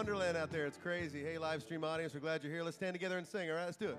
wonderland out there. It's crazy. Hey, live stream audience, we're glad you're here. Let's stand together and sing, all right? Let's do it.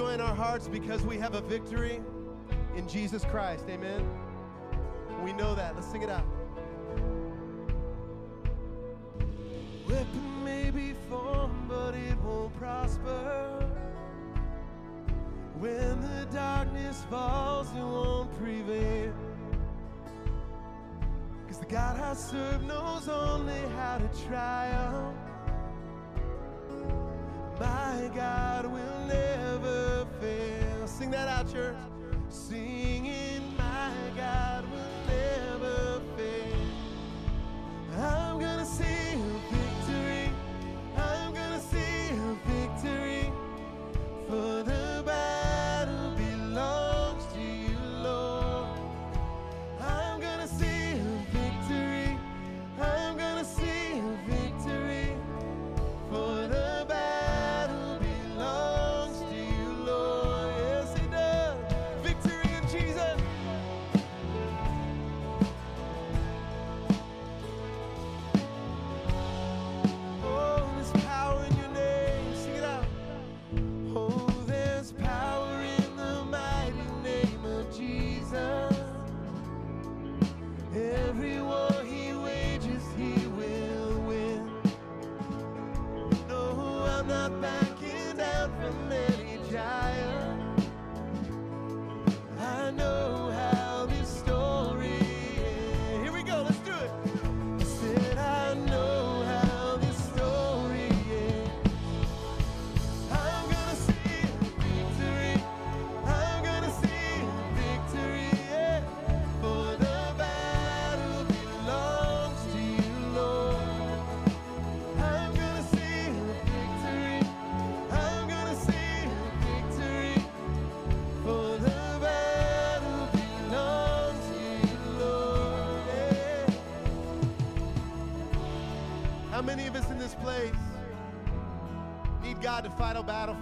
joy in our hearts because we have a victory in Jesus Christ. Amen. We know that. Let's sing it out.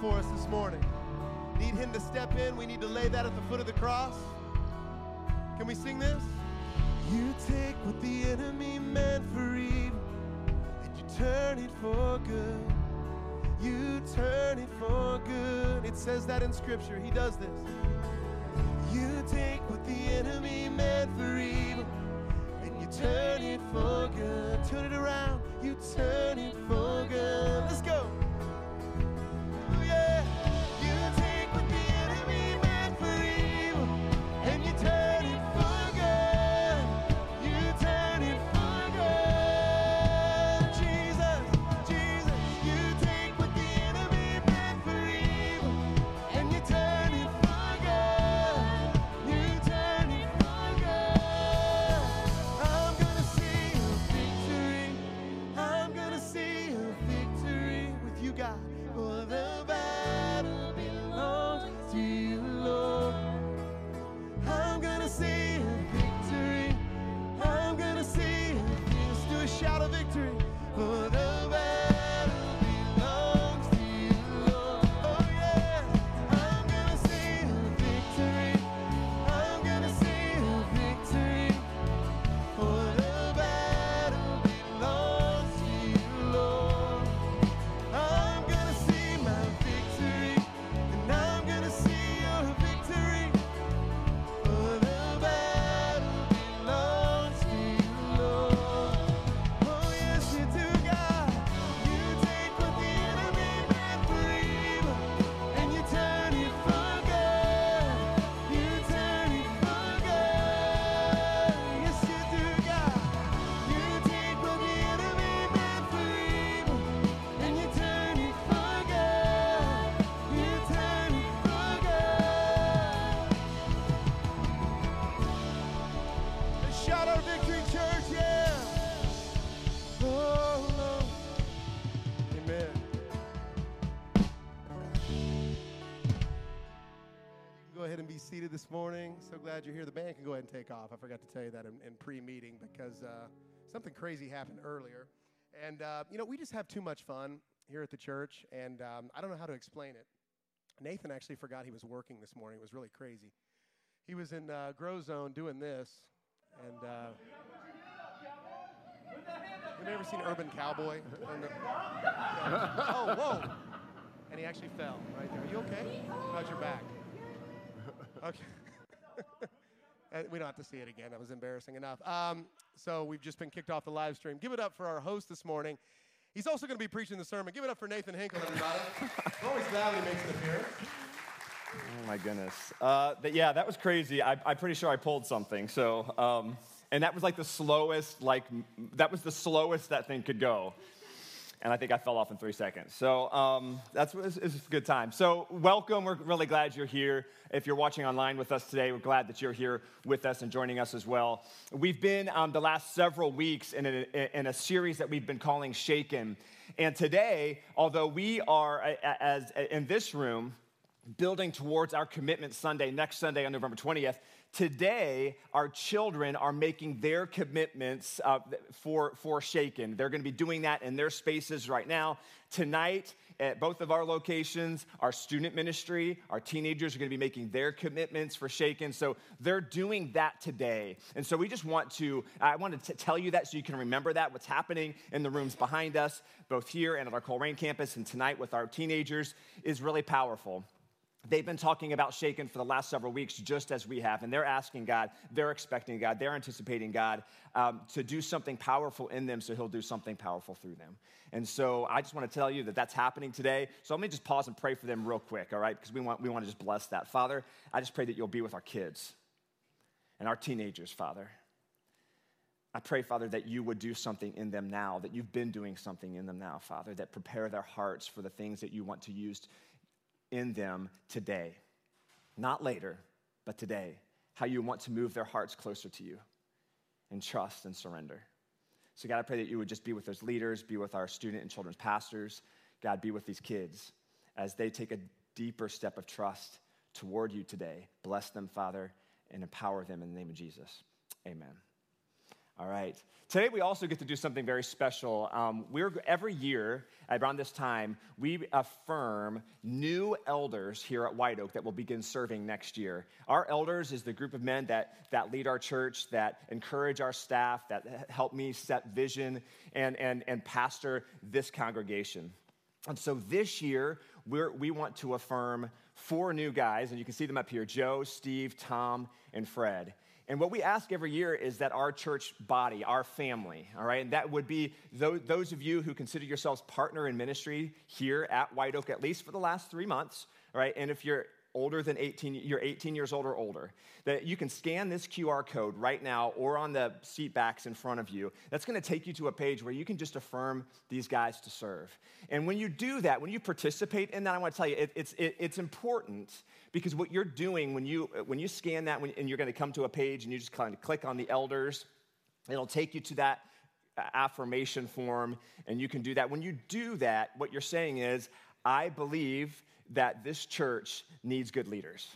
For us this morning? Need Him to step in? We need to lay that at the foot of the cross. Can we sing this? You take what the enemy meant for evil and you turn it for good. You turn it for good. It says that in Scripture. He does this. You take what the enemy meant for evil and you turn it for good. Turn it around. You turn and take off. I forgot to tell you that in, in pre-meeting because uh, something crazy happened earlier, and uh, you know we just have too much fun here at the church, and um, I don't know how to explain it. Nathan actually forgot he was working this morning. It was really crazy. He was in uh, Grow Zone doing this, and. Uh, have you ever seen Urban Cowboy? And the- Yeah. Oh, whoa! And he actually fell right there. Are you okay? How's your back? Okay. And we don't have to see it again. That was embarrassing enough. Um, so we've just been kicked off the live stream. Give it up for our host this morning. He's also going to be preaching the sermon. Give it up for Nathan Hinkle, everybody. Always glad he makes an appearance. Oh my goodness. Uh, yeah, that was crazy. I, I'm pretty sure I pulled something. So, um, and that was like the slowest, like that was the slowest that thing could go. And I think I fell off in three seconds. So um, that's it's, it's a good time. So welcome. We're really glad you're here. If you're watching online with us today, we're glad that you're here with us and joining us as well. We've been um, the last several weeks in a, in a series that we've been calling Shaken. And today, although we are as in this room building towards our commitment Sunday, next Sunday on November 20th. Today, our children are making their commitments uh, for, for Shaken. They're going to be doing that in their spaces right now. Tonight, at both of our locations, our student ministry, our teenagers are going to be making their commitments for Shaken. So they're doing that today. And so we just want to, I wanted to tell you that so you can remember that, what's happening in the rooms behind us, both here and at our Colerain campus and tonight with our teenagers, is really powerful. They've been talking about Shaken for the last several weeks, just as we have, and they're asking God, they're expecting God, they're anticipating God um, to do something powerful in them so He'll do something powerful through them. And so I just want to tell you that that's happening today. So let me just pause and pray for them real quick, all right? Because we want, we want to just bless that. Father, I just pray that you'll be with our kids and our teenagers, Father. I pray, Father, that you would do something in them now, that you've been doing something in them now, Father, that prepare their hearts for the things that you want to use in them today. Not later, but today. How you want to move their hearts closer to you and trust and surrender. So, God, I pray that you would just be with those leaders, be with our student and children's pastors. God, be with these kids as they take a deeper step of trust toward you today. Bless them, Father, and empower them in the name of Jesus. Amen. All right. Today we also get to do something very special. Um, we're every year around this time we affirm new elders here at White Oak that will begin serving next year. Our elders is the group of men that that lead our church, that encourage our staff, that help me set vision and and and pastor this congregation. And so this year we want to affirm four new guys, and you can see them up here: Joe, Steve, Tom, and Fred. And what we ask every year is that our church body, our family, all right, and that would be those, of you who consider yourselves partner in ministry here at White Oak, at least for the last three months, all right, and if you're older than 18, you're 18 years old or older, that you can scan this QR code right now or on the seat backs in front of you. That's going to take you to a page where you can just affirm these guys to serve. And when you do that, when you participate in that, I want to tell you, it, it's, it, it's important because what you're doing when you, when you scan that when, and you're going to come to a page and you just kind of click on the elders, it'll take you to that affirmation form and you can do that. When you do that, what you're saying is, I believe that this church needs good leaders.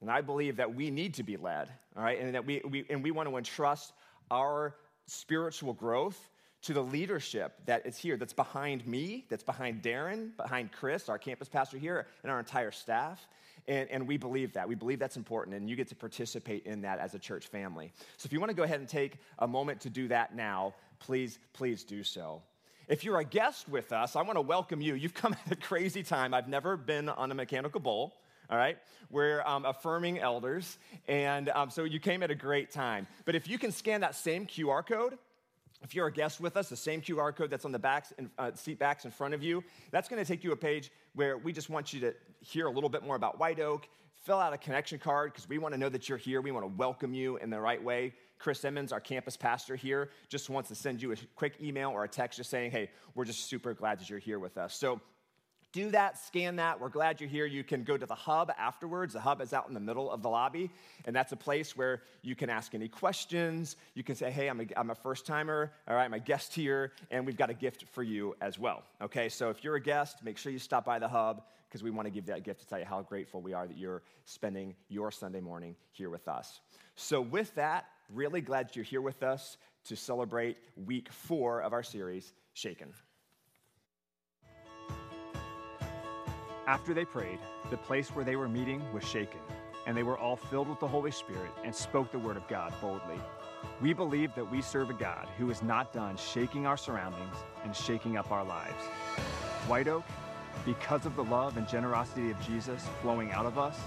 And I believe that we need to be led, all right? And that we, we and we want to entrust our spiritual growth to the leadership that is here, that's behind me, that's behind Darren, behind Chris, our campus pastor here, and our entire staff. And, and, we believe that. We believe that's important, and you get to participate in that as a church family. So if you want to go ahead and take a moment to do that now, please, please do so. If you're a guest with us, I want to welcome you. You've come at a crazy time. I've never been on a mechanical bull all right? We're um, affirming elders, and um, so you came at a great time. But if you can scan that same QR code, if you're a guest with us, the same QR code that's on the backs and, uh, seat backs in front of you, that's going to take you a page where we just want you to hear a little bit more about White Oak, fill out a connection card because we want to know that you're here. We want to welcome you in the right way. Chris Emmons, our campus pastor here, just wants to send you a quick email or a text just saying, hey, we're just super glad that you're here with us. So do that, scan that. We're glad you're here. You can go to the hub afterwards. The hub is out in the middle of the lobby, and that's a place where you can ask any questions. You can say, hey, I'm a, I'm a first timer, all right, I'm a guest here, and we've got a gift for you as well. Okay, so if you're a guest, make sure you stop by the hub because we want to give that gift to tell you how grateful we are that you're spending your Sunday morning here with us. So, with that, Really glad you're here with us to celebrate week four of our series, Shaken. After they prayed, the place where they were meeting was shaken, and they were all filled with the Holy Spirit and spoke the word of God boldly. We believe that we serve a God who is not done shaking our surroundings and shaking up our lives. White Oak, because of the love and generosity of Jesus flowing out of us,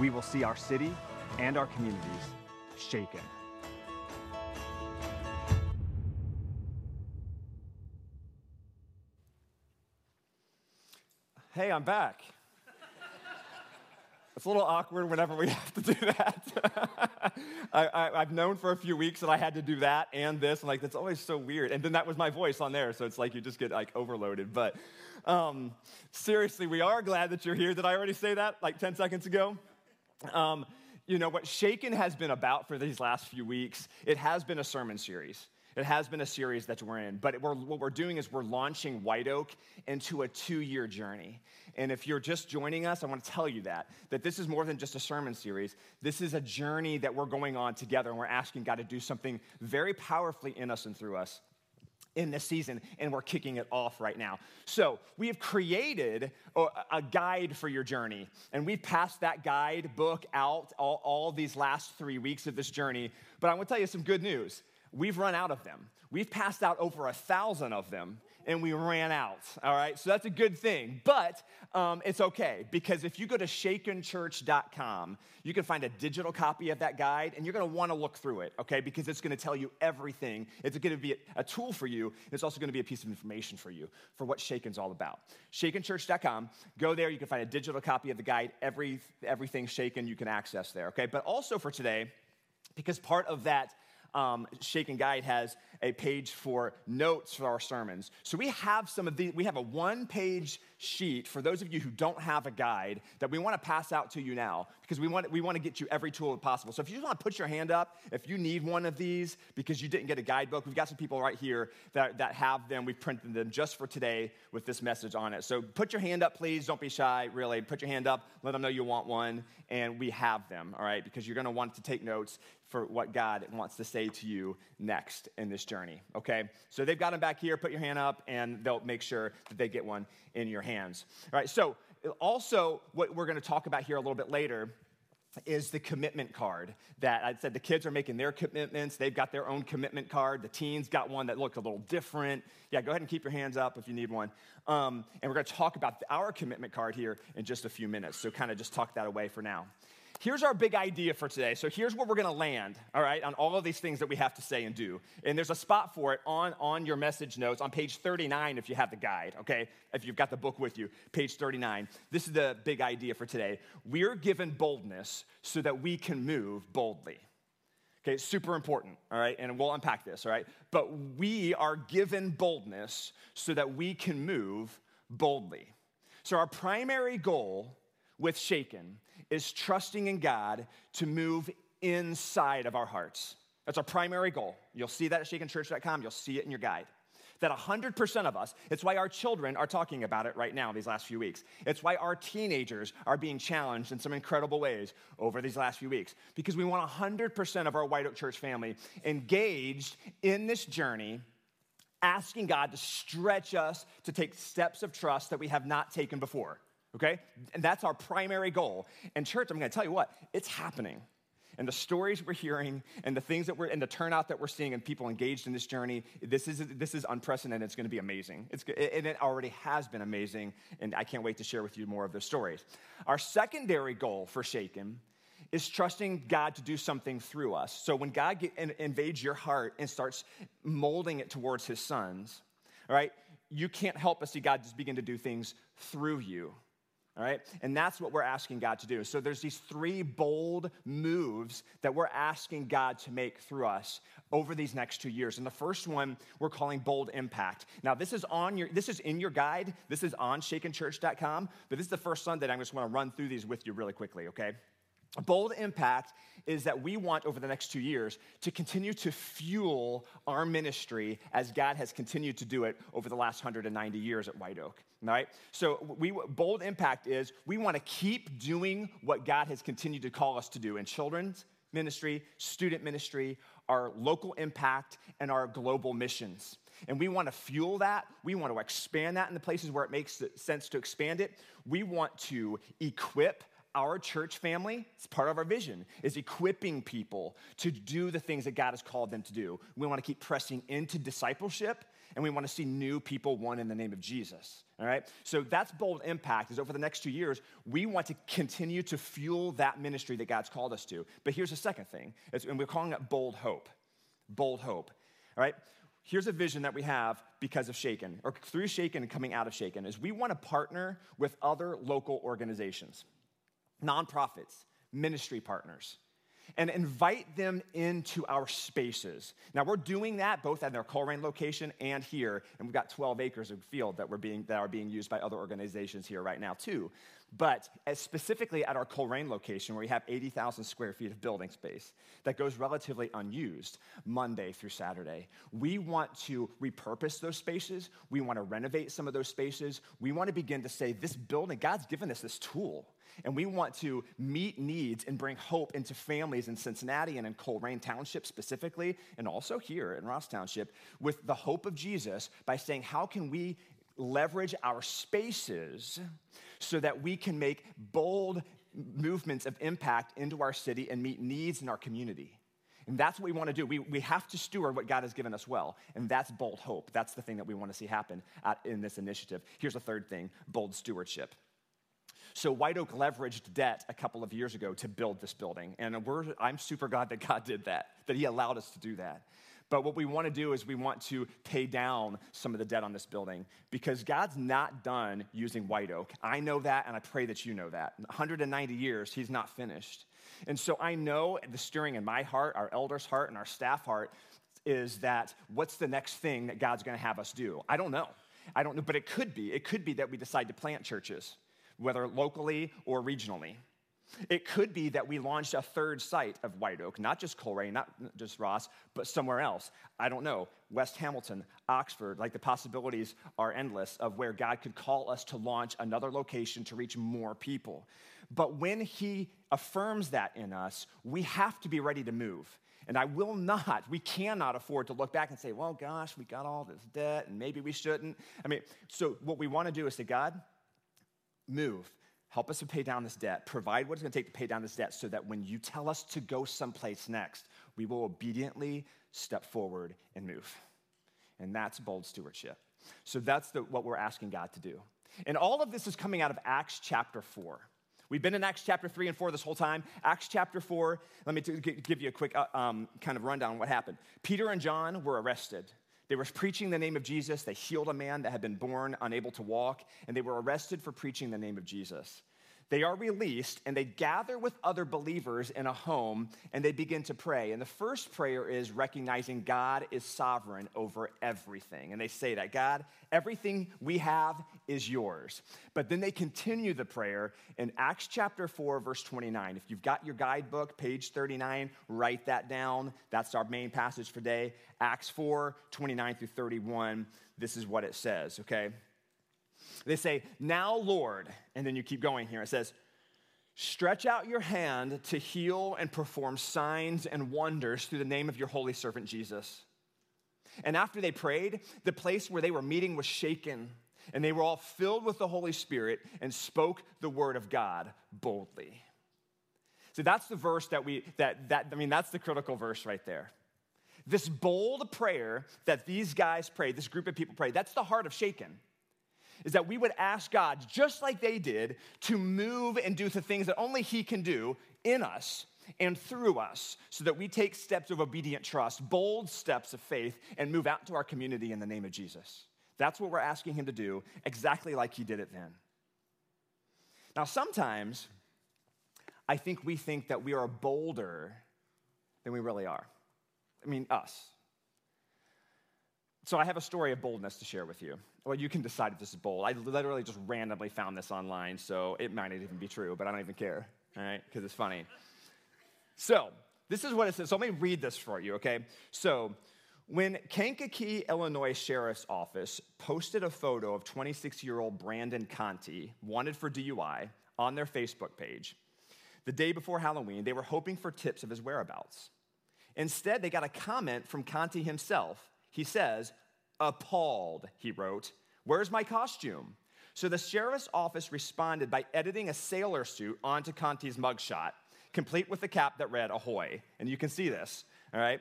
we will see our city and our communities shaken. Hey, I'm back. It's a little awkward whenever we have to do that. I, have known for a few weeks that I had to do that and this, and like that's always so weird. And then that was my voice on there, so it's like you just get like overloaded. But um, seriously, we are glad that you're here. Did I already say that like 10 seconds ago? Um, you know what Shaken has been about for these last few weeks? It has been a sermon series. It has been a series that we're in, but we're, what we're doing is we're launching White Oak into a two year journey. And if you're just joining us, I want to tell you that, that this is more than just a sermon series. This is a journey that we're going on together, and we're asking God to do something very powerfully in us and through us in this season, and we're kicking it off right now. So, we have created a guide for your journey, and we've passed that guide book out all, all these last three weeks of this journey. But I want to tell you some good news. We've run out of them. We've passed out over a thousand of them and we ran out. All right, so that's a good thing. But um, it's okay because if you go to shakenchurch.com, you can find a digital copy of that guide and you're going to want to look through it, okay? Because it's going to tell you everything. It's going to be a tool for you. It's also going to be a piece of information for you for what Shaken's all about. Shakenchurch.com. Go there. You can find a digital copy of the guide. Every everything Shaken you can access there, okay? But also for today, because part of that um, Shaken Guide has a page for notes for our sermons. So we have some of the, we have a one page sheet for those of you who don't have a guide that we want to pass out to you now because we want, we want to get you every tool possible. So if you just want to put your hand up, if you need one of these because you didn't get a guidebook, we've got some people right here that, that have them. We've printed them just for today with this message on it. So put your hand up, please. Don't be shy, really. Put your hand up, let them know you want one, and we have them, all right? Because you're going to want to take notes for what God wants to say to you next in this journey, okay? So they've got them back here. Put your hand up, and they'll make sure that they get one in your hands. All right, so also what we're going to talk about here a little bit later is the commitment card that I said the kids are making their commitments. They've got their own commitment card. The teens got one that looked a little different. Yeah, go ahead and keep your hands up if you need one. Um, and we're going to talk about our commitment card here in just a few minutes. So, kind of just talk that away for now. Here's our big idea for today. So here's where we're going to land, all right, on all of these things that we have to say and do. And there's a spot for it on, on your message notes on page 39 if you have the guide, okay? If you've got the book with you, page 39. This is the big idea for today. We're given boldness so that we can move boldly. Okay, super important, all right? And we'll unpack this, all right? But we are given boldness so that we can move boldly. So our primary goal with Shaken is trusting in God to move inside of our hearts. That's our primary goal. You'll see that at shakenchurch.com, you'll see it in your guide. That 100% of us, it's why our children are talking about it right now these last few weeks. It's why our teenagers are being challenged in some incredible ways over these last few weeks. Because we want 100% of our White Oak Church family engaged in this journey, asking God to stretch us to take steps of trust that we have not taken before okay? And that's our primary goal. And church, I'm gonna tell you what, it's happening. And the stories we're hearing and the things that we're, and the turnout that we're seeing and people engaged in this journey, this is, this is unprecedented. It's gonna be amazing. It's, and it already has been amazing. And I can't wait to share with you more of those stories. Our secondary goal for Shaken is trusting God to do something through us. So when God get, invades your heart and starts molding it towards his sons, all right, you can't help but see God just begin to do things through you all right? And that's what we're asking God to do. So there's these three bold moves that we're asking God to make through us over these next two years. And the first one we're calling bold impact. Now, this is on your this is in your guide. This is on shakenchurch.com, but this is the first Sunday I'm just going to run through these with you really quickly, okay? Bold impact is that we want over the next two years to continue to fuel our ministry as God has continued to do it over the last 190 years at White Oak. Right? So, we, bold impact is we want to keep doing what God has continued to call us to do in children's ministry, student ministry, our local impact, and our global missions. And we want to fuel that. We want to expand that in the places where it makes sense to expand it. We want to equip our church family, it's part of our vision, is equipping people to do the things that God has called them to do. We want to keep pressing into discipleship and we want to see new people won in the name of Jesus. All right? So that's bold impact is over the next two years, we want to continue to fuel that ministry that God's called us to. But here's the second thing, and we're calling it bold hope. Bold hope. All right? Here's a vision that we have because of Shaken, or through Shaken and coming out of Shaken, is we want to partner with other local organizations nonprofits, ministry partners, and invite them into our spaces. Now, we're doing that both at our Colerain location and here, and we've got 12 acres of field that, we're being, that are being used by other organizations here right now, too. But eh, specifically at our Colerain location, where we have 80,000 square feet of building space that goes relatively unused Monday through Saturday, we want to repurpose those spaces. We want to renovate some of those spaces. We want to begin to say, this building, God's given us this tool and we want to meet needs and bring hope into families in Cincinnati and in Colerain Township specifically, and also here in Ross Township, with the hope of Jesus by saying, how can we leverage our spaces so that we can make bold movements of impact into our city and meet needs in our community? And that's what we want to do. We, we have to steward what God has given us well. And that's bold hope. That's the thing that we want to see happen at, in this initiative. Here's a third thing bold stewardship. So White Oak leveraged debt a couple of years ago to build this building. And I'm super glad that God did that, that He allowed us to do that. But what we want to do is we want to pay down some of the debt on this building because God's not done using White Oak. I know that, and I pray that you know that. 190 years, He's not finished. And so I know the stirring in my heart, our elders' heart, and our staff heart is that what's the next thing that God's going to have us do? I don't know. I don't know, but it could be. It could be that we decide to plant churches, whether locally or regionally. It could be that we launched a third site of White Oak, not just Colerain, not just Ross, but somewhere else. I don't know, West Hamilton, Oxford, like the possibilities are endless of where God could call us to launch another location to reach more people. But when He affirms that in us, we have to be ready to move. And I will not, we cannot afford to look back and say, well, gosh, we got all this debt and maybe we shouldn't. I mean, so what we want to do is say, God, move. Help us to pay down this debt. Provide what it's going to take to pay down this debt so that when you tell us to go someplace next, we will obediently step forward and move. And that's bold stewardship. So that's the, what we're asking God to do. And all of this is coming out of Acts chapter 4. We've been in Acts chapter 3 and 4 this whole time. Acts chapter 4, let me t- give you a quick uh, um, kind of rundown on what happened. Peter and John were arrested. They were preaching the name of Jesus. They healed a man that had been born unable to walk, and they were arrested for preaching the name of Jesus. They are released and they gather with other believers in a home and they begin to pray. And the first prayer is recognizing God is sovereign over everything. And they say that God, everything we have is yours. But then they continue the prayer in Acts chapter 4, verse 29. If you've got your guidebook, page 39, write that down. That's our main passage for today. Acts 4, 29 through 31. This is what it says, okay? They say, Now, Lord, and then you keep going here. It says, Stretch out your hand to heal and perform signs and wonders through the name of your holy servant Jesus. And after they prayed, the place where they were meeting was shaken, and they were all filled with the Holy Spirit and spoke the word of God boldly. So that's the verse that we, that, that, I mean, that's the critical verse right there. This bold prayer that these guys prayed, this group of people prayed, that's the heart of shaken is that we would ask God, just like they did, to move and do the things that only He can do in us and through us so that we take steps of obedient trust, bold steps of faith, and move out to our community in the name of Jesus. That's what we're asking Him to do, exactly like He did it then. Now, sometimes I think we think that we are bolder than we really are. I mean, us. So I have a story of boldness to share with you. Well, you can decide if this is bold. I literally just randomly found this online, so it might not even be true, but I don't even care, all right, because it's funny. So, this is what it says. So let me read this for you, okay? So, when Kankakee, Illinois Sheriff's Office posted a photo of 26 year old Brandon Conti, wanted for DUI, on their Facebook page, the day before Halloween, they were hoping for tips of his whereabouts. Instead, they got a comment from Conti himself. He says, Appalled, he wrote. Where's my costume? So the sheriff's office responded by editing a sailor suit onto Conti's mugshot, complete with the cap that read Ahoy. And you can see this, all right?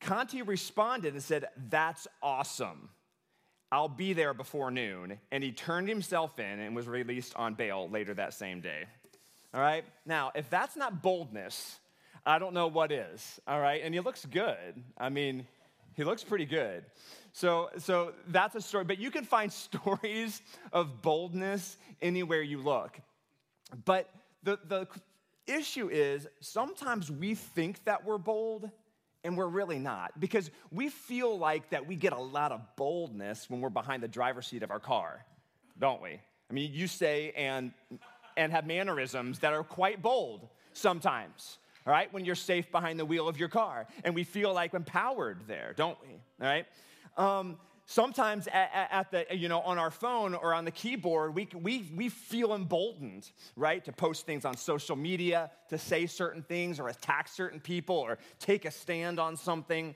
Conti responded and said, That's awesome. I'll be there before noon. And he turned himself in and was released on bail later that same day. All right? Now, if that's not boldness, I don't know what is. All right? And he looks good. I mean, he looks pretty good. So, so that's a story. But you can find stories of boldness anywhere you look. But the, the issue is sometimes we think that we're bold and we're really not because we feel like that we get a lot of boldness when we're behind the driver's seat of our car, don't we? I mean, you say and, and have mannerisms that are quite bold sometimes all right, when you're safe behind the wheel of your car. And we feel like empowered there, don't we? All right? Um, sometimes at, at, the you know on our phone or on the keyboard we, we, we feel emboldened right to post things on social media to say certain things or attack certain people or take a stand on something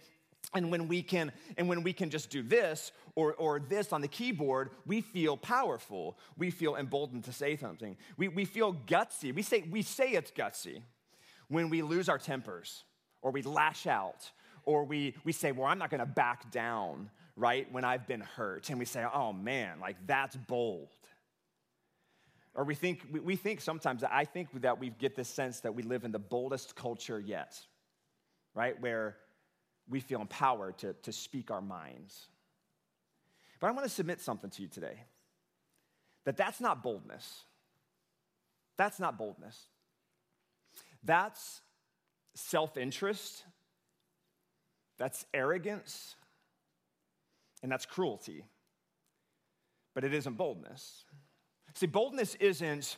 and when we can and when we can just do this or, or this on the keyboard we feel powerful we feel emboldened to say something we, we feel gutsy we say we say it's gutsy when we lose our tempers or we lash out or we, we say, well, I'm not to back down, right, when I've been hurt. And we say, oh man, like that's bold. Or we think, we we think sometimes, I think that we get this sense that we live in the boldest culture yet, right, where we feel empowered to, to speak our minds. But I want to submit something to you today that that's not boldness. That's not boldness. That's self interest. that's arrogance, and that's cruelty. But it isn't boldness. See, boldness isn't,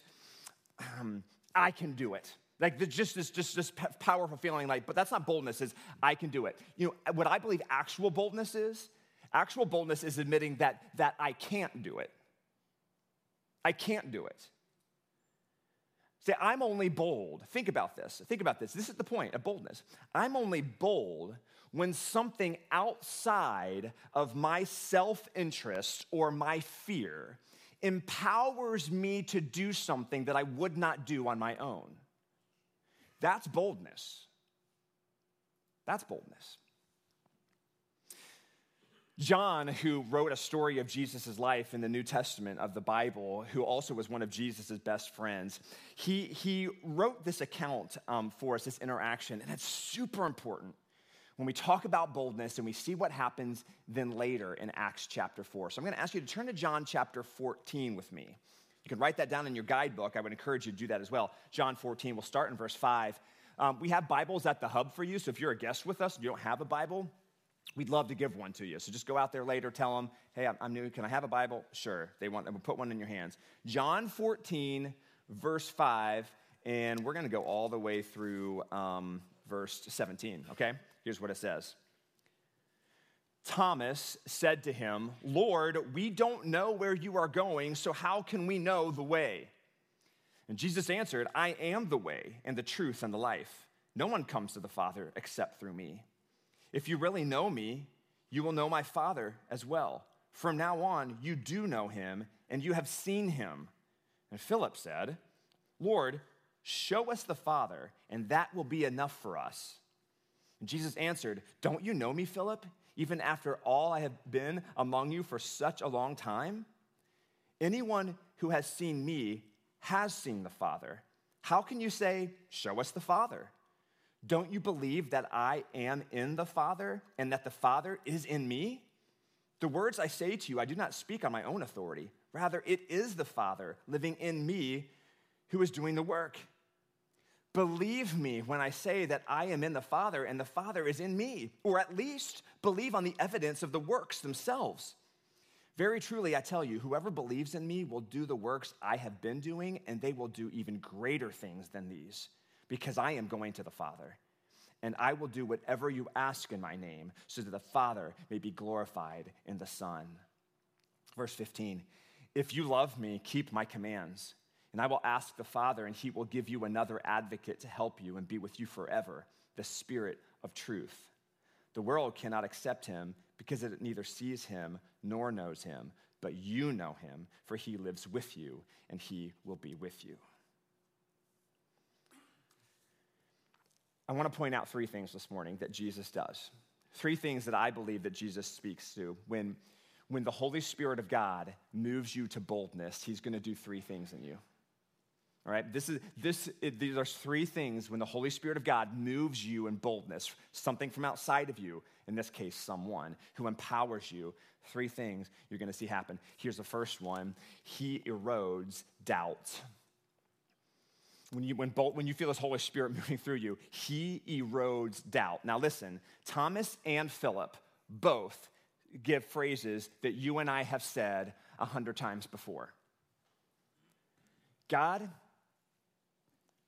um, I can do it. Like the, just this, just this powerful feeling, like, but that's not boldness. Is I can do it. You know what I believe actual boldness is? Actual boldness is admitting that that I can't do it. I can't do it. Say, I'm only bold. Think about this. Think about this. This is the point of boldness. I'm only bold when something outside of my self interest or my fear empowers me to do something that I would not do on my own. That's boldness. That's boldness. John, who wrote a story of Jesus' life in the New Testament of the Bible, who also was one of Jesus' best friends, he, he wrote this account um, for us, this interaction, and it's super important when we talk about boldness and we see what happens then later in Acts chapter 4. So I'm going to ask you to turn to John chapter 14 with me. You can write that down in your guidebook. I would encourage you to do that as well. John 14, we'll start in verse 5. Um, we have Bibles at the hub for you, so if you're a guest with us and you don't have a Bible, we'd love to give one to you. So just go out there later, tell them, hey, I'm new. Can I have a Bible? Sure. They want, we'll put one in your hands. John 14, verse 5, and we're going to go all the way through um, verse 17, okay? Here's what it says. Thomas said to him, Lord, we don't know where you are going, so how can we know the way? And Jesus answered, I am the way and the truth and the life. No one comes to the Father except through me. If you really know me, you will know my Father as well. From now on, you do know him, and you have seen him. And Philip said, Lord, show us the Father, and that will be enough for us. And Jesus answered, Don't you know me, Philip? even after all I have been among you for such a long time? Anyone who has seen me has seen the Father. How can you say, Show us the Father? Don't you believe that I am in the Father and that the Father is in me? The words I say to you, I do not speak on my own authority. Rather, it is the Father living in me who is doing the work. Believe me when I say that I am in the Father and the Father is in me, or at least believe on the evidence of the works themselves. Very truly, I tell you, whoever believes in me will do the works I have been doing, and they will do even greater things than these, because I am going to the Father. And I will do whatever you ask in my name, so that the Father may be glorified in the Son. Verse 15 If you love me, keep my commands. And I will ask the Father, and he will give you another advocate to help you and be with you forever, the Spirit of truth. The world cannot accept him because it neither sees him nor knows him, but you know him, for he lives with you and he will be with you. I want to point out three things this morning that Jesus does. Three things that I believe that Jesus speaks to when, when the Holy Spirit of God moves you to boldness, he's going to do three things in you. All right, this is this. It, these are three things when the Holy Spirit of God moves you in boldness, something from outside of you. In this case, someone who empowers you. Three things you're going to see happen. Here's the first one: He erodes doubt. When you, when, when you feel this Holy Spirit moving through you, He erodes doubt. Now, listen, Thomas and Philip both give phrases that you and I have said a hundred times before. God,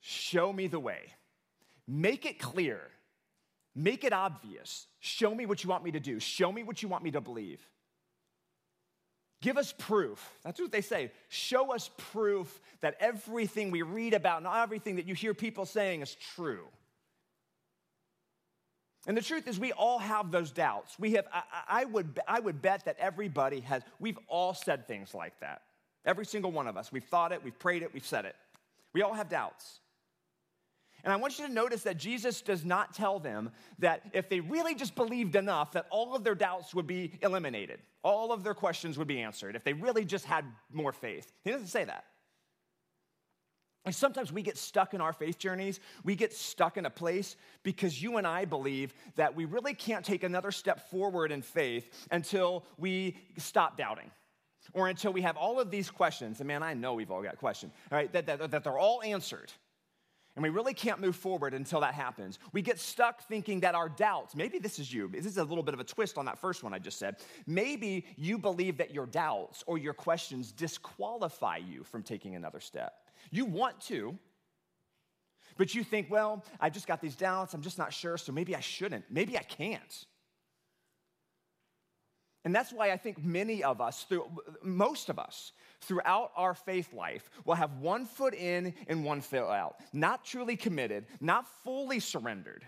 Show me the way. Make it clear. Make it obvious. Show me what you want me to do. Show me what you want me to believe. Give us proof. That's what they say. Show us proof that everything we read about and everything that you hear people saying is true. And the truth is, we all have those doubts. We have, I, I, would, I would bet that everybody has, we've all said things like that. Every single one of us. We've thought it, we've prayed it, we've said it. We all have doubts. And I want you to notice that Jesus does not tell them that if they really just believed enough, that all of their doubts would be eliminated, all of their questions would be answered, if they really just had more faith. He doesn't say that. And sometimes we get stuck in our faith journeys. We get stuck in a place because you and I believe that we really can't take another step forward in faith until we stop doubting or until we have all of these questions. And man, I know we've all got questions, all right, that, that, that they're all answered. And we really can't move forward until that happens. We get stuck thinking that our doubts, maybe this is you, this is a little bit of a twist on that first one I just said. Maybe you believe that your doubts or your questions disqualify you from taking another step. You want to, but you think, well, I've just got these doubts, I'm just not sure, so maybe I shouldn't. Maybe I can't. And that's why I think many of us, through, most of us, throughout our faith life will have one foot in and one foot out, not truly committed, not fully surrendered,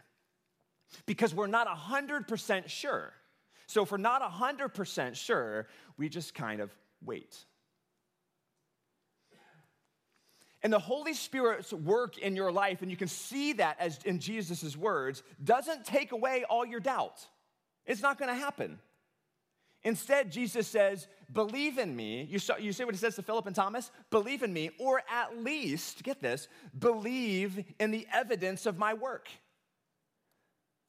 because we're not 100% sure. So if we're not 100% sure, we just kind of wait. And the Holy Spirit's work in your life, and you can see that as in Jesus' words, doesn't take away all your doubt. It's not gonna happen. Instead, Jesus says, Believe in me. You, saw, you see what he says to Philip and Thomas? Believe in me, or at least, get this, believe in the evidence of my work.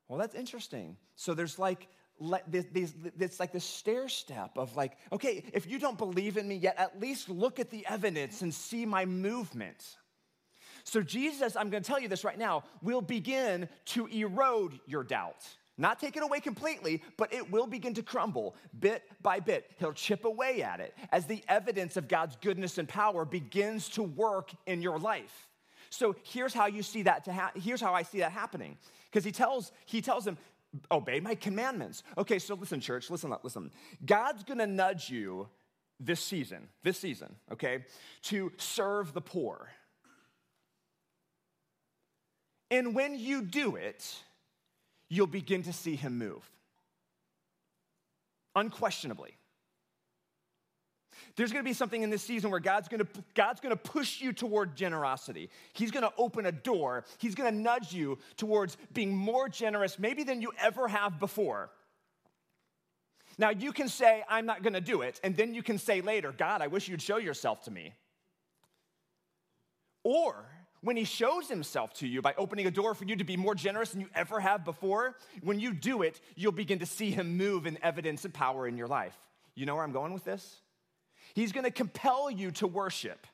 Well, that's interesting. So there's like, it's like this stair step of like, okay, if you don't believe in me yet, at least look at the evidence and see my movement. So, Jesus, I'm gonna tell you this right now, will begin to erode your doubt. Not take it away completely, but it will begin to crumble bit by bit. He'll chip away at it as the evidence of God's goodness and power begins to work in your life. So here's how you see that to ha- here's how I see that happening. Because he tells he tells them, obey my commandments. Okay, so listen, church, listen, listen. God's gonna nudge you this season, this season, okay, to serve the poor. And when you do it, you'll begin to see him move. Unquestionably. There's gonna be something in this season where God's gonna, God's gonna push you toward generosity. He's gonna open a door. He's gonna nudge you towards being more generous, maybe than you ever have before. Now, you can say, I'm not gonna do it, and then you can say later, God, I wish you'd show yourself to me. Or when he shows himself to you by opening a door for you to be more generous than you ever have before, when you do it, you'll begin to see him move in evidence and power in your life. You know where I'm going with this? He's gonna compel you to worship.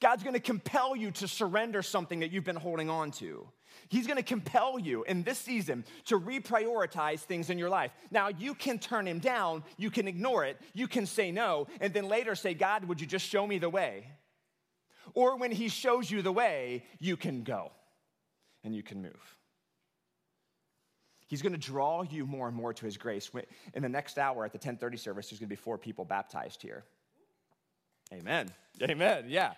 God's gonna compel you to surrender something that you've been holding on to. He's gonna compel you in this season to reprioritize things in your life. Now, you can turn him down, you can ignore it, you can say no, and then later say, God, would you just show me the way? Or when he shows you the way, you can go and you can move. He's going to draw you more and more to his grace. In the next hour at the 1030 service, there's going to be four people baptized here. Amen. Amen. Yeah.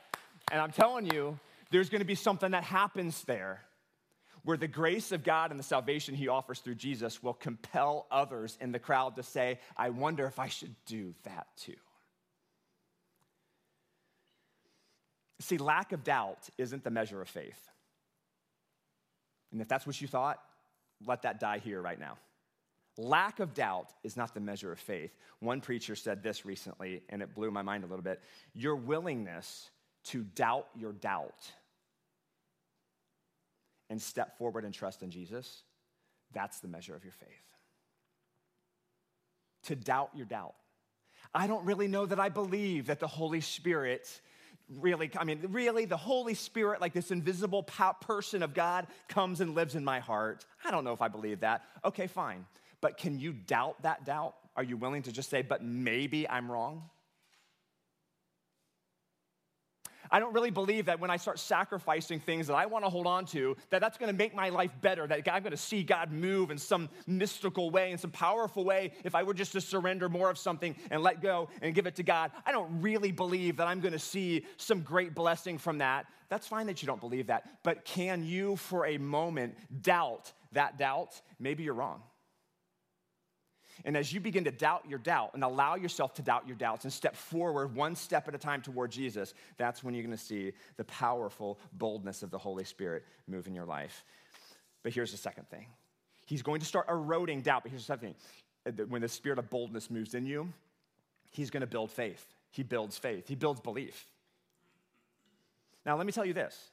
And I'm telling you, there's going to be something that happens there where the grace of God and the salvation he offers through Jesus will compel others in the crowd to say, I wonder if I should do that too. See, lack of doubt isn't the measure of faith. And if that's what you thought, let that die here right now. Lack of doubt is not the measure of faith. One preacher said this recently, and it blew my mind a little bit. Your willingness to doubt your doubt and step forward and trust in Jesus, that's the measure of your faith. To doubt your doubt. I don't really know that I believe that the Holy Spirit really, I mean, really, the Holy Spirit, like this invisible person of God, comes and lives in my heart. I don't know if I believe that. Okay, fine. But can you doubt that doubt? Are you willing to just say, but maybe I'm wrong? I don't really believe that when I start sacrificing things that I want to hold on to, that that's going to make my life better, that I'm going to see God move in some mystical way, in some powerful way, if I were just to surrender more of something and let go and give it to God. I don't really believe that I'm going to see some great blessing from that. That's fine that you don't believe that, but can you for a moment doubt that doubt? Maybe you're wrong. And as you begin to doubt your doubt and allow yourself to doubt your doubts and step forward one step at a time toward Jesus, that's when you're going to see the powerful boldness of the Holy Spirit move in your life. But here's the second thing He's going to start eroding doubt. But here's the second thing when the spirit of boldness moves in you, He's going to build faith. He builds faith, He builds belief. Now, let me tell you this.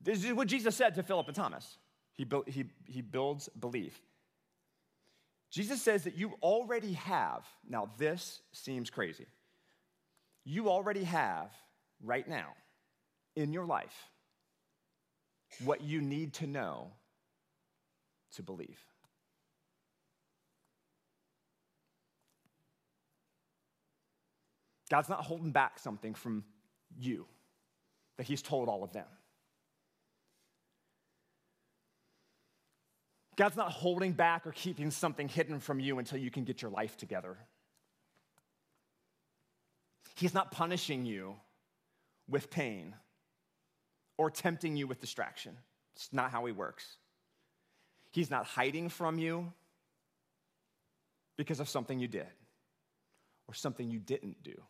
This is what Jesus said to Philip and Thomas. He, he, he builds belief. Jesus says that you already have, now this seems crazy. You already have right now in your life what you need to know to believe. God's not holding back something from you that He's told all of them. God's not holding back or keeping something hidden from you until you can get your life together. He's not punishing you with pain or tempting you with distraction. It's not how He works. He's not hiding from you because of something you did or something you didn't do.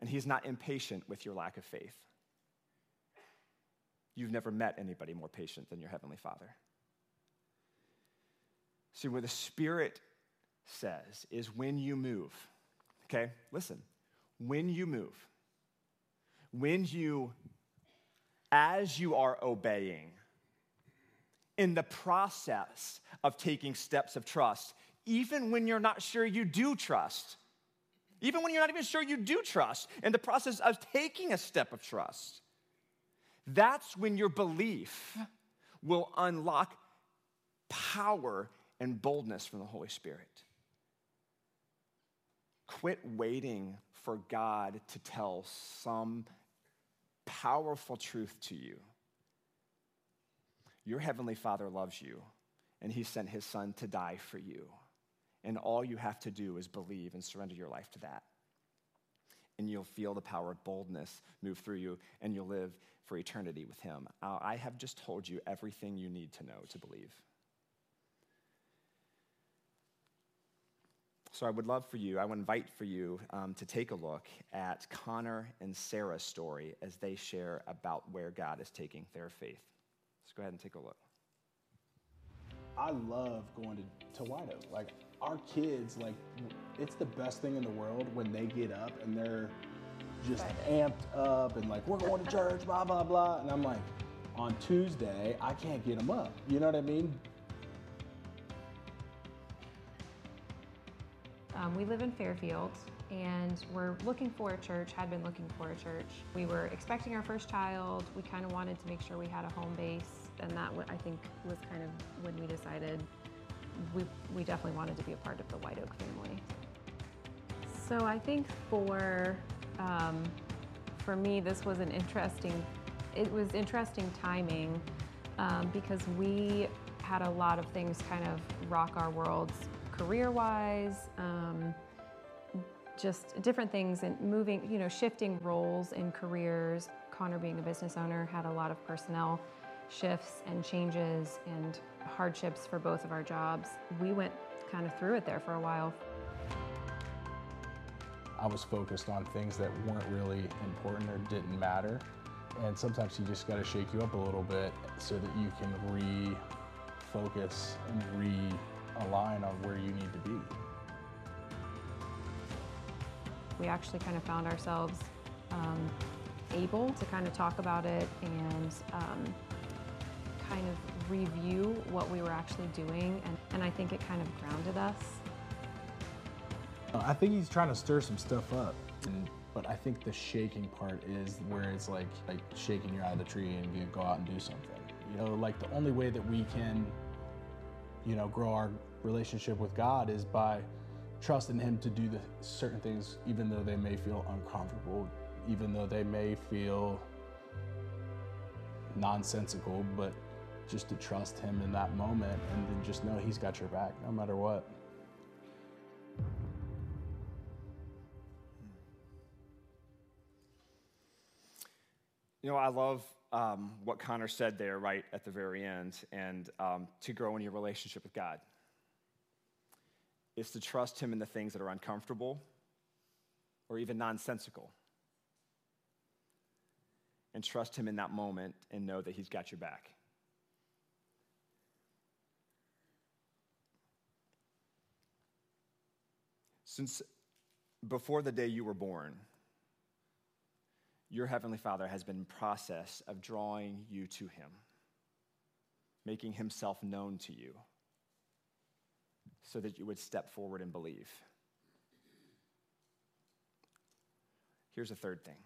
And He's not impatient with your lack of faith. You've never met anybody more patient than your Heavenly Father. See, what the Spirit says is when you move, okay? Listen, when you move, when you, as you are obeying, in the process of taking steps of trust, even when you're not sure you do trust, even when you're not even sure you do trust, in the process of taking a step of trust, that's when your belief will unlock power and boldness from the Holy Spirit. Quit waiting for God to tell some powerful truth to you. Your Heavenly Father loves you, and He sent His Son to die for you. And all you have to do is believe and surrender your life to that. And you'll feel the power of boldness move through you, and you'll live for eternity with Him. I have just told you everything you need to know to believe. So I would love for you, I would invite for you um, to take a look at Connor and Sarah's story as they share about where God is taking their faith. Let's go ahead and take a look. I love going to, to White Oak. Like our kids, like it's the best thing in the world when they get up and they're just amped up and like we're going to church, blah blah blah. And I'm like, on Tuesday I can't get them up. You know what I mean? Um, we live in Fairfield and we're looking for a church, had been looking for a church. We were expecting our first child. We kind of wanted to make sure we had a home base, and that I think was kind of when we decided we, we definitely wanted to be a part of the White Oak family. So I think for um, for me, this was an interesting. It was interesting timing um, because we had a lot of things kind of rock our worlds career-wise. Um, just different things and moving, you know, shifting roles in careers. Connor, being a business owner, had a lot of personnel shifts and changes and hardships for both of our jobs. We went kind of through it there for a while. I was focused on things that weren't really important or didn't matter. And sometimes you just got to shake you up a little bit so that you can refocus and realign on where you need to be. We actually kind of found ourselves um, able to kind of talk about it and um, kind of review what we were actually doing. And, and I think it kind of grounded us. I think he's trying to stir some stuff up. And, but I think the shaking part is where it's like like shaking you out of the tree and you go out and do something. You know, like the only way that we can, you know, grow our relationship with God is by trusting Him to do the certain things, even though they may feel uncomfortable, even though they may feel nonsensical, but just to trust Him in that moment and then just know He's got your back no matter what. You know, I love um, what Connor said there right at the very end, and um, to grow in your relationship with God is to trust Him in the things that are uncomfortable or even nonsensical. And trust Him in that moment and know that He's got your back. Since before the day you were born, your Heavenly Father has been in process of drawing you to Him, making Himself known to you so that you would step forward and believe. Here's a third thing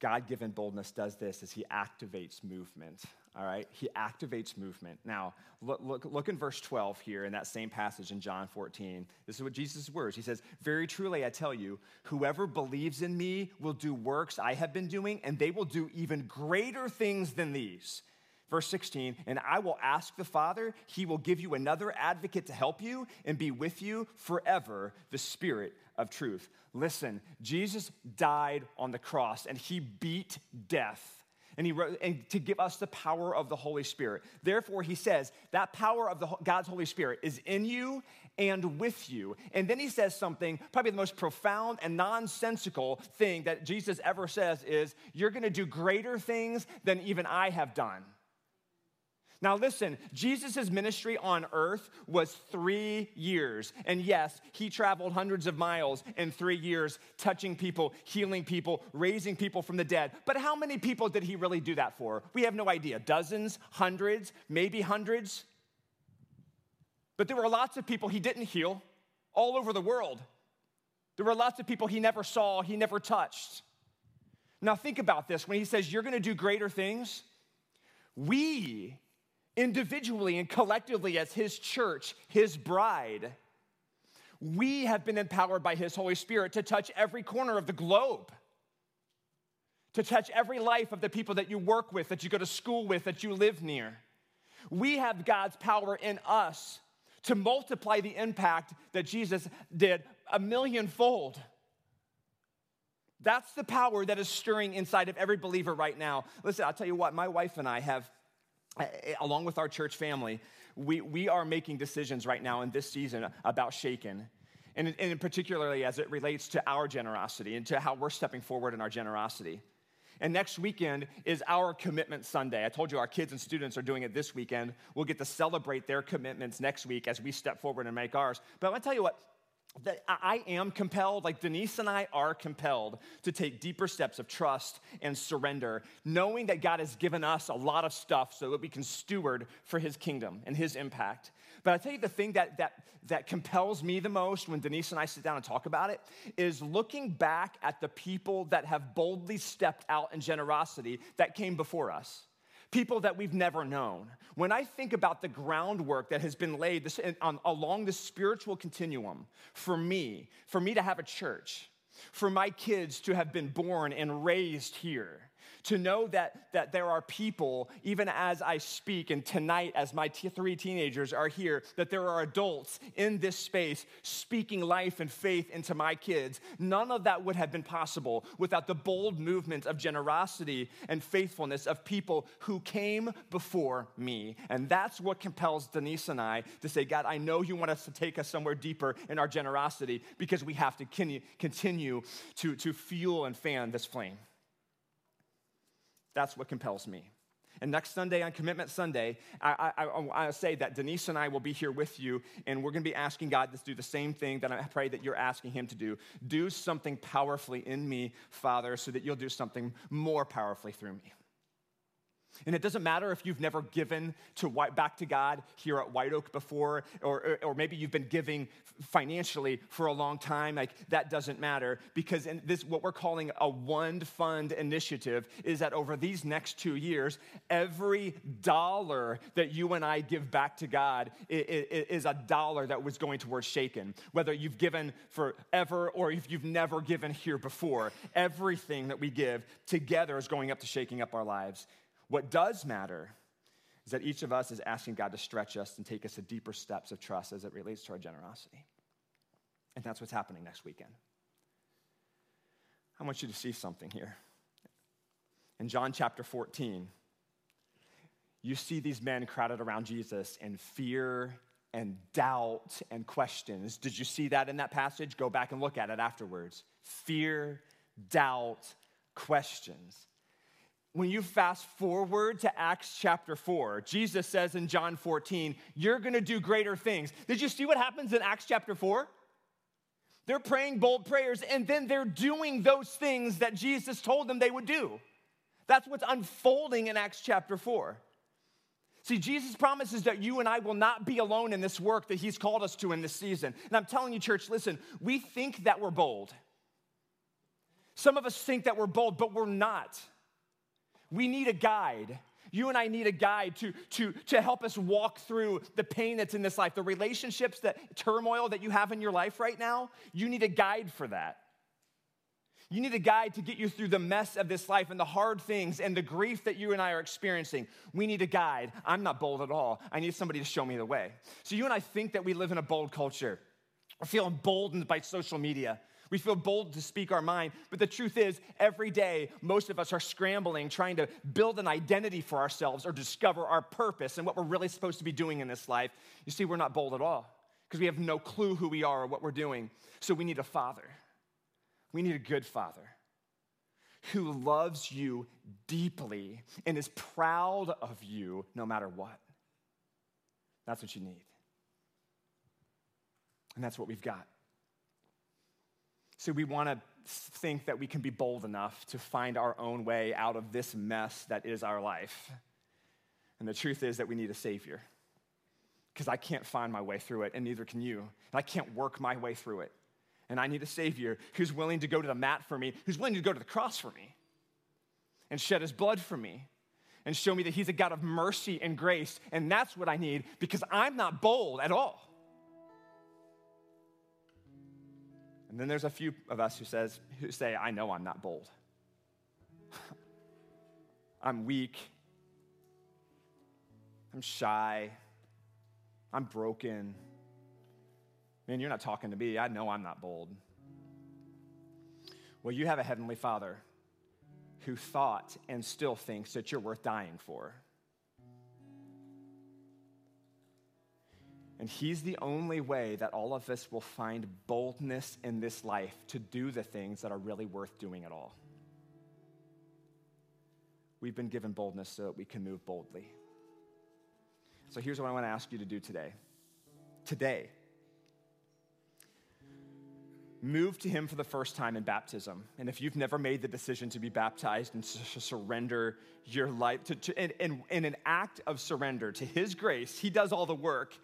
God given boldness does this is he activates movement. All right? He activates movement. Now, look, look, look in verse 12 here in that same passage in John 14. This is what Jesus' words. He says, Very truly I tell you, whoever believes in me will do works I have been doing, and they will do even greater things than these. Verse 16, and I will ask the Father, he will give you another advocate to help you and be with you forever, the Spirit of truth. Listen, Jesus died on the cross and he beat death and he wrote, and to give us the power of the Holy Spirit. Therefore, he says that power of the, God's Holy Spirit is in you and with you. And then he says something, probably the most profound and nonsensical thing that Jesus ever says is, You're gonna do greater things than even I have done. Now, listen, Jesus' ministry on earth was three years. And yes, he traveled hundreds of miles in three years, touching people, healing people, raising people from the dead. But how many people did he really do that for? We have no idea. Dozens, hundreds, maybe hundreds. But there were lots of people he didn't heal all over the world. There were lots of people he never saw, he never touched. Now, think about this when he says, You're gonna do greater things. We individually and collectively as His church, His bride, we have been empowered by His Holy Spirit to touch every corner of the globe, to touch every life of the people that you work with, that you go to school with, that you live near. We have God's power in us to multiply the impact that Jesus did a millionfold. That's the power that is stirring inside of every believer right now. Listen, I'll tell you what, my wife and I have Eh, along with our church family, we, we are making decisions right now in this season about Shaken. And, and particularly as it relates to our generosity and to how we're stepping forward in our generosity. And next weekend is our commitment Sunday. I told you our kids and students are doing it this weekend. We'll get to celebrate their commitments next week as we step forward and make ours. But I want to tell you what, that I am compelled, like Denise and I are compelled to take deeper steps of trust and surrender, knowing that God has given us a lot of stuff so that we can steward for his kingdom and his impact. But I tell you the thing that, that, that compels me the most when Denise and I sit down and talk about it is looking back at the people that have boldly stepped out in generosity that came before us people that we've never known. When I think about the groundwork that has been laid this, on, along the spiritual continuum for me, for me to have a church, for my kids to have been born and raised here, to know that, that there are people, even as I speak, and tonight, as my t- three teenagers are here, that there are adults in this space speaking life and faith into my kids. None of that would have been possible without the bold movement of generosity and faithfulness of people who came before me. And that's what compels Denise and I to say, God, I know you want us to take us somewhere deeper in our generosity because we have to continue to, to fuel and fan this flame. That's what compels me. And next Sunday on Commitment Sunday, I, I, I, say that Denise and I will be here with you, and we're going to be asking God to do the same thing that I pray that you're asking Him to do. Do something powerfully in me, Father, so that you'll do something more powerfully through me. And it doesn't matter if you've never given to back to God here at White Oak before, or, or maybe you've been giving financially for a long time. Like that doesn't matter because in this what we're calling a one fund initiative is that over these next two years, every dollar that you and I give back to God is a dollar that was going towards Shaken. Whether you've given forever or if you've never given here before, everything that we give together is going up to shaking up our lives. What does matter is that each of us is asking God to stretch us and take us to deeper steps of trust as it relates to our generosity. And that's what's happening next weekend. I want you to see something here. In John chapter 14, you see these men crowded around Jesus in fear and doubt and questions. Did you see that in that passage? Go back and look at it afterwards. Fear, doubt, questions when you fast forward to Acts chapter 4, Jesus says in John 14, You're gonna do greater things. Did you see what happens in Acts chapter 4? They're praying bold prayers and then they're doing those things that Jesus told them they would do. That's what's unfolding in Acts chapter 4. See, Jesus promises that you and I will not be alone in this work that He's called us to in this season. And I'm telling you, church, listen, we think that we're bold. Some of us think that we're bold, but we're not. We need a guide. You and I need a guide to, to, to help us walk through the pain that's in this life, the relationships, that turmoil that you have in your life right now. You need a guide for that. You need a guide to get you through the mess of this life and the hard things and the grief that you and I are experiencing. We need a guide. I'm not bold at all. I need somebody to show me the way. So, you and I think that we live in a bold culture. We're feeling emboldened by social media. We feel bold to speak our mind, but the truth is, every day, most of us are scrambling, trying to build an identity for ourselves or discover our purpose and what we're really supposed to be doing in this life. You see, we're not bold at all because we have no clue who we are or what we're doing. So we need a father. We need a good father who loves you deeply and is proud of you no matter what. That's what you need. And that's what we've got. So we want to think that we can be bold enough to find our own way out of this mess that is our life. And the truth is that we need a Savior. Because I can't find my way through it, and neither can you. And I can't work my way through it. And I need a Savior who's willing to go to the mat for me, who's willing to go to the cross for me, and shed his blood for me, and show me that he's a God of mercy and grace. And that's what I need because I'm not bold at all. And then there's a few of us who says who say, I know I'm not bold. I'm weak. I'm shy. I'm broken. Man, you're not talking to me. I know I'm not bold. Well, you have a heavenly father who thought and still thinks that you're worth dying for. And He's the only way that all of us will find boldness in this life to do the things that are really worth doing at all. We've been given boldness so that we can move boldly. So here's what I want to ask you to do today. Today, move to Him for the first time in baptism. And if you've never made the decision to be baptized and to surrender your life, to, to in, in, in an act of surrender to His grace, He does all the work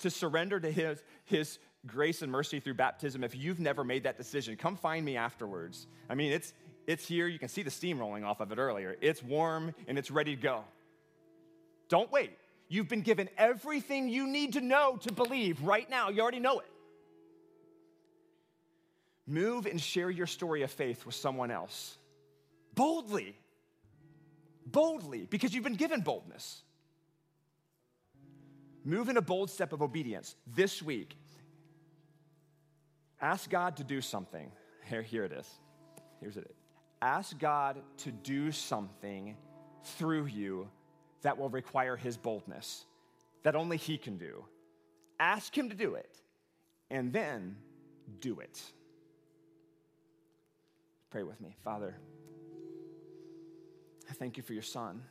to surrender to his, his grace and mercy through baptism, if you've never made that decision, come find me afterwards. I mean, it's, it's here. You can see the steam rolling off of it earlier. It's warm and it's ready to go. Don't wait. You've been given everything you need to know to believe right now. You already know it. Move and share your story of faith with someone else boldly. Boldly, because you've been given boldness. Move in a bold step of obedience this week. Ask God to do something. Here, here it is. Here's it. Ask God to do something through you that will require His boldness, that only He can do. Ask Him to do it, and then do it. Pray with me. Father, I thank you for your Son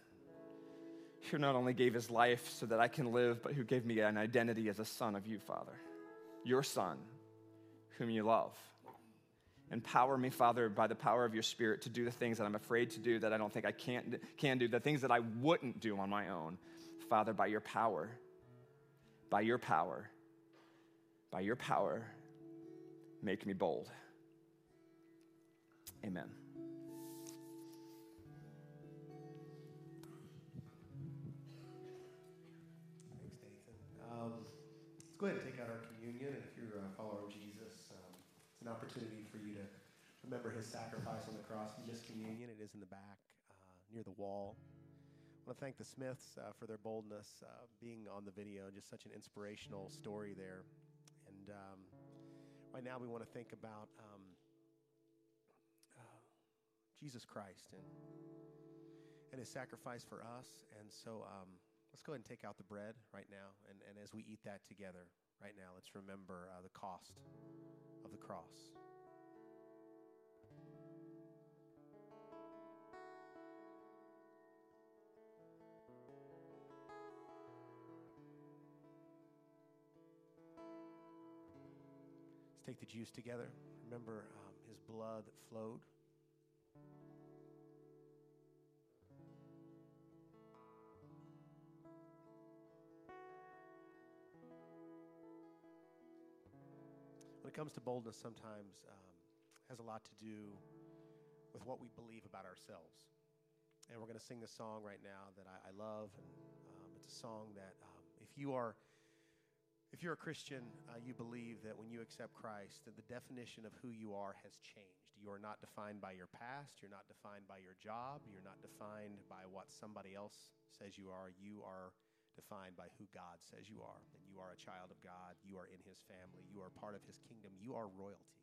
who not only gave his life so that I can live, but who gave me an identity as a son of you, Father. Your son, whom you love. Empower me, Father, by the power of your Spirit to do the things that I'm afraid to do, that I don't think I can't, can do, the things that I wouldn't do on my own. Father, by your power, by your power, by your power, make me bold. Amen. Go ahead and take out our communion. And if you're a follower of Jesus, um, it's an opportunity for you to remember his sacrifice on the cross. You miss communion, it is in the back uh, near the wall. I want to thank the Smiths uh, for their boldness, uh, being on the video, just such an inspirational story there. And um, right now, we want to think about um, uh, Jesus Christ and, and his sacrifice for us. And so, um, Let's go ahead and take out the bread right now. And, and as we eat that together right now, let's remember uh, the cost of the cross. Let's take the juice together. Remember um, his blood that flowed when it comes to boldness, sometimes um, has a lot to do with what we believe about ourselves. And we're going to sing this song right now that I, I love. And um, it's a song that um, if you are if you're a Christian, uh, you believe that when you accept Christ, that the definition of who you are has changed. You are not defined by your past. You're not defined by your job. You're not defined by what somebody else says you are. You are defined by who God says you are. And you are a child of God. You are in his family. You are part of his kingdom. You are royalty.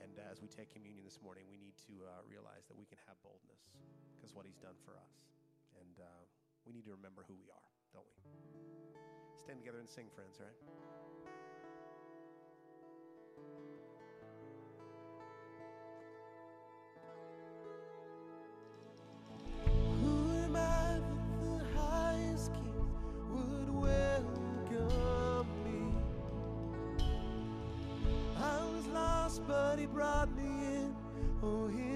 And as we take communion this morning, we need to uh, realize that we can have boldness because what he's done for us. And uh, we need to remember who we are, don't we? Stand together and sing, friends, all right? He brought me in. Oh, his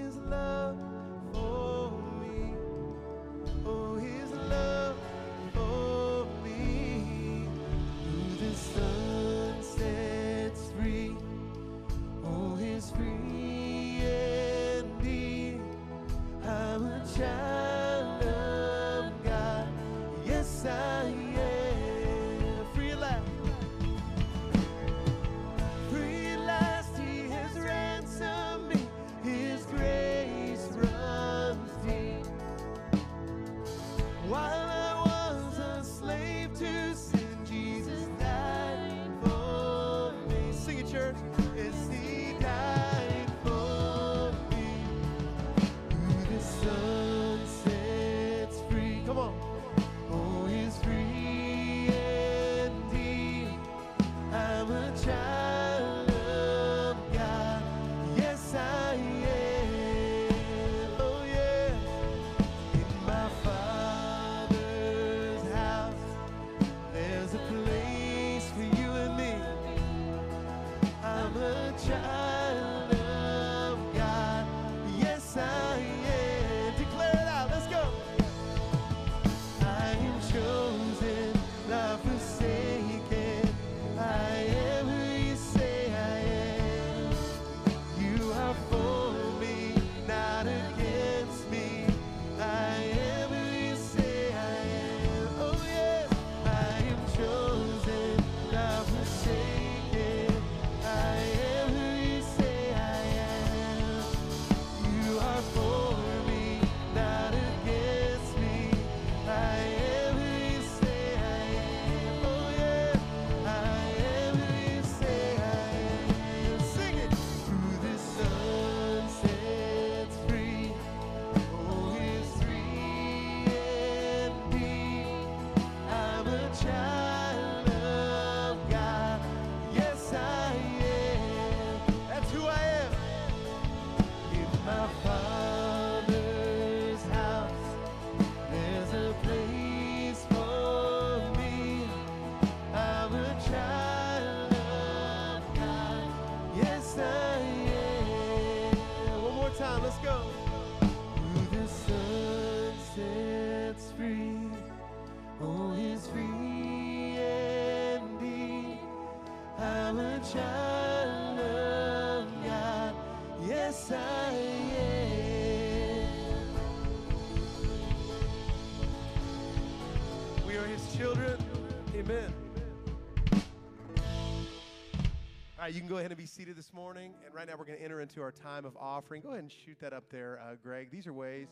Right, you can go ahead and be seated this morning. And right now, we're going to enter into our time of offering. Go ahead and shoot that up there, uh, Greg. These are ways.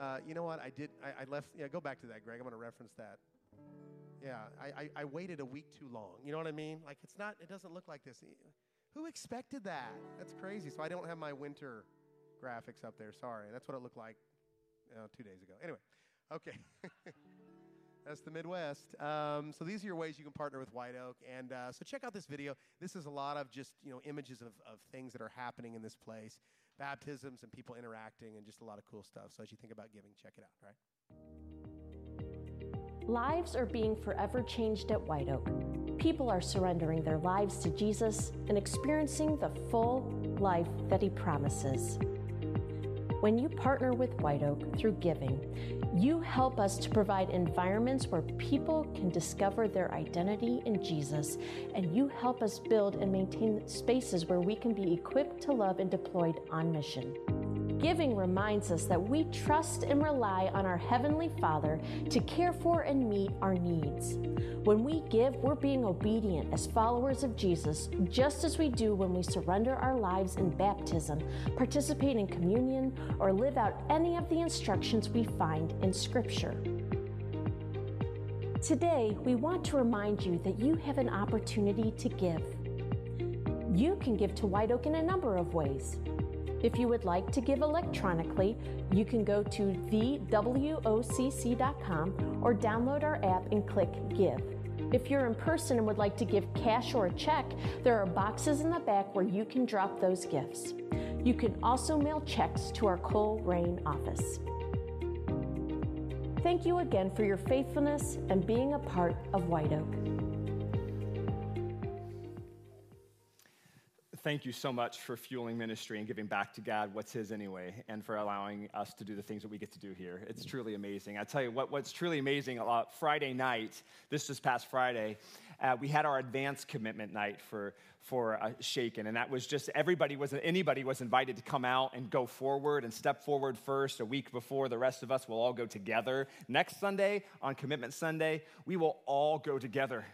Uh, you know what? I did. I, I left. Yeah, go back to that, Greg. I'm going to reference that. Yeah, I, I, I waited a week too long. You know what I mean? Like it's not. It doesn't look like this. Who expected that? That's crazy. So I don't have my winter graphics up there. Sorry. That's what it looked like uh, two days ago. Anyway, okay. That's the Midwest. Um, so these are your ways you can partner with White Oak. And uh, so check out this video. This is a lot of just you know images of, of things that are happening in this place, baptisms and people interacting, and just a lot of cool stuff. So as you think about giving, check it out. Right. Lives are being forever changed at White Oak. People are surrendering their lives to Jesus and experiencing the full life that He promises. When you partner with White Oak through giving, you help us to provide environments where people can discover their identity in Jesus, and you help us build and maintain spaces where we can be equipped to love and deployed on mission. Giving reminds us that we trust and rely on our Heavenly Father to care for and meet our needs. When we give, we're being obedient as followers of Jesus, just as we do when we surrender our lives in baptism, participate in communion, or live out any of the instructions we find in Scripture. Today, we want to remind you that you have an opportunity to give. You can give to White Oak in a number of ways. If you would like to give electronically, you can go to thewocc.com or download our app and click Give. If you're in person and would like to give cash or a check, there are boxes in the back where you can drop those gifts. You can also mail checks to our Colerain office. Thank you again for your faithfulness and being a part of White Oak. Thank you so much for fueling ministry and giving back to God what's His anyway, and for allowing us to do the things that we get to do here. It's truly amazing. I tell you what, what's truly amazing. Uh, Friday night, this just past Friday, uh, we had our advance commitment night for for uh, Shaken, and that was just everybody was anybody was invited to come out and go forward and step forward first. A week before, the rest of us will all go together. Next Sunday on Commitment Sunday, we will all go together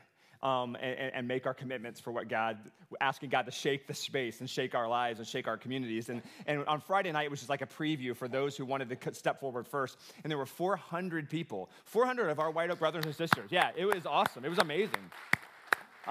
um, and, and, make our commitments for what God, asking God to shake the space and shake our lives and shake our communities. And, and on Friday night, it was just like a preview for those who wanted to step forward first. And there were 400 people, 400 of our White Oak brothers and sisters. Yeah, it was awesome. It was amazing.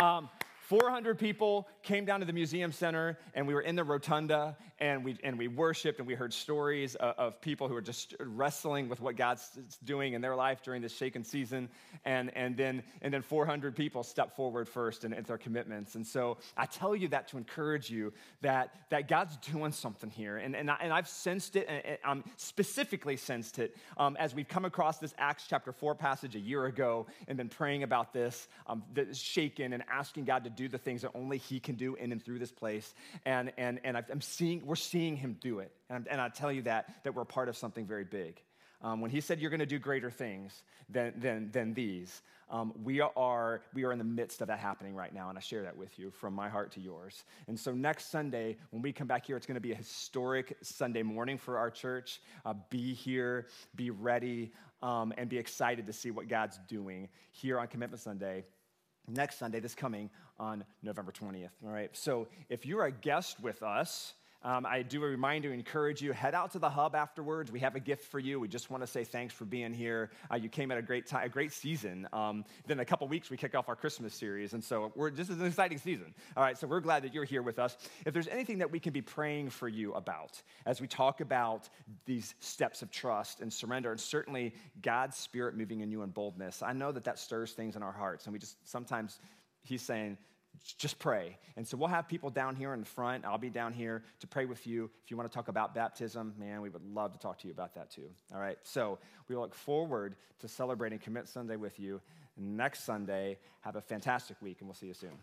Um, 400 people came down to the museum center and we were in the rotunda and we, and we worshiped and we heard stories of, of people who are just wrestling with what God's doing in their life during this shaken season. And, and, then, and then 400 people stepped forward first and, and their commitments. And so I tell you that to encourage you that, that God's doing something here. And, and, I, and I've sensed it, and, um, specifically sensed it, um, as we've come across this Acts chapter 4 passage a year ago and been praying about this, um, shaken and asking God to do the things that only He can do in and through this place. And, and, and I'm seeing, we're seeing Him do it. And, and I tell you that, that we're part of something very big. Um, when He said you're going to do greater things than, than, than these, um, we, are, we are in the midst of that happening right now, and I share that with you from my heart to yours. And so next Sunday, when we come back here, it's going to be a historic Sunday morning for our church. Uh, be here, be ready, um, and be excited to see what God's doing here on Commitment Sunday next Sunday, this coming on November 20th. All right. So if you're a guest with us, um, I do a reminder, encourage you, head out to the hub afterwards. We have a gift for you. We just want to say thanks for being here. Uh, you came at a great time, a great season. Um, then a couple weeks, we kick off our Christmas series. And so this is an exciting season. All right, so we're glad that you're here with us. If there's anything that we can be praying for you about as we talk about these steps of trust and surrender, and certainly God's Spirit moving in you in boldness, I know that that stirs things in our hearts. And we just sometimes, He's saying, just pray. And so we'll have people down here in the front. I'll be down here to pray with you. If you want to talk about baptism, man, we would love to talk to you about that too. All right. So we look forward to celebrating Commit Sunday with you next Sunday. Have a fantastic week, and we'll see you soon.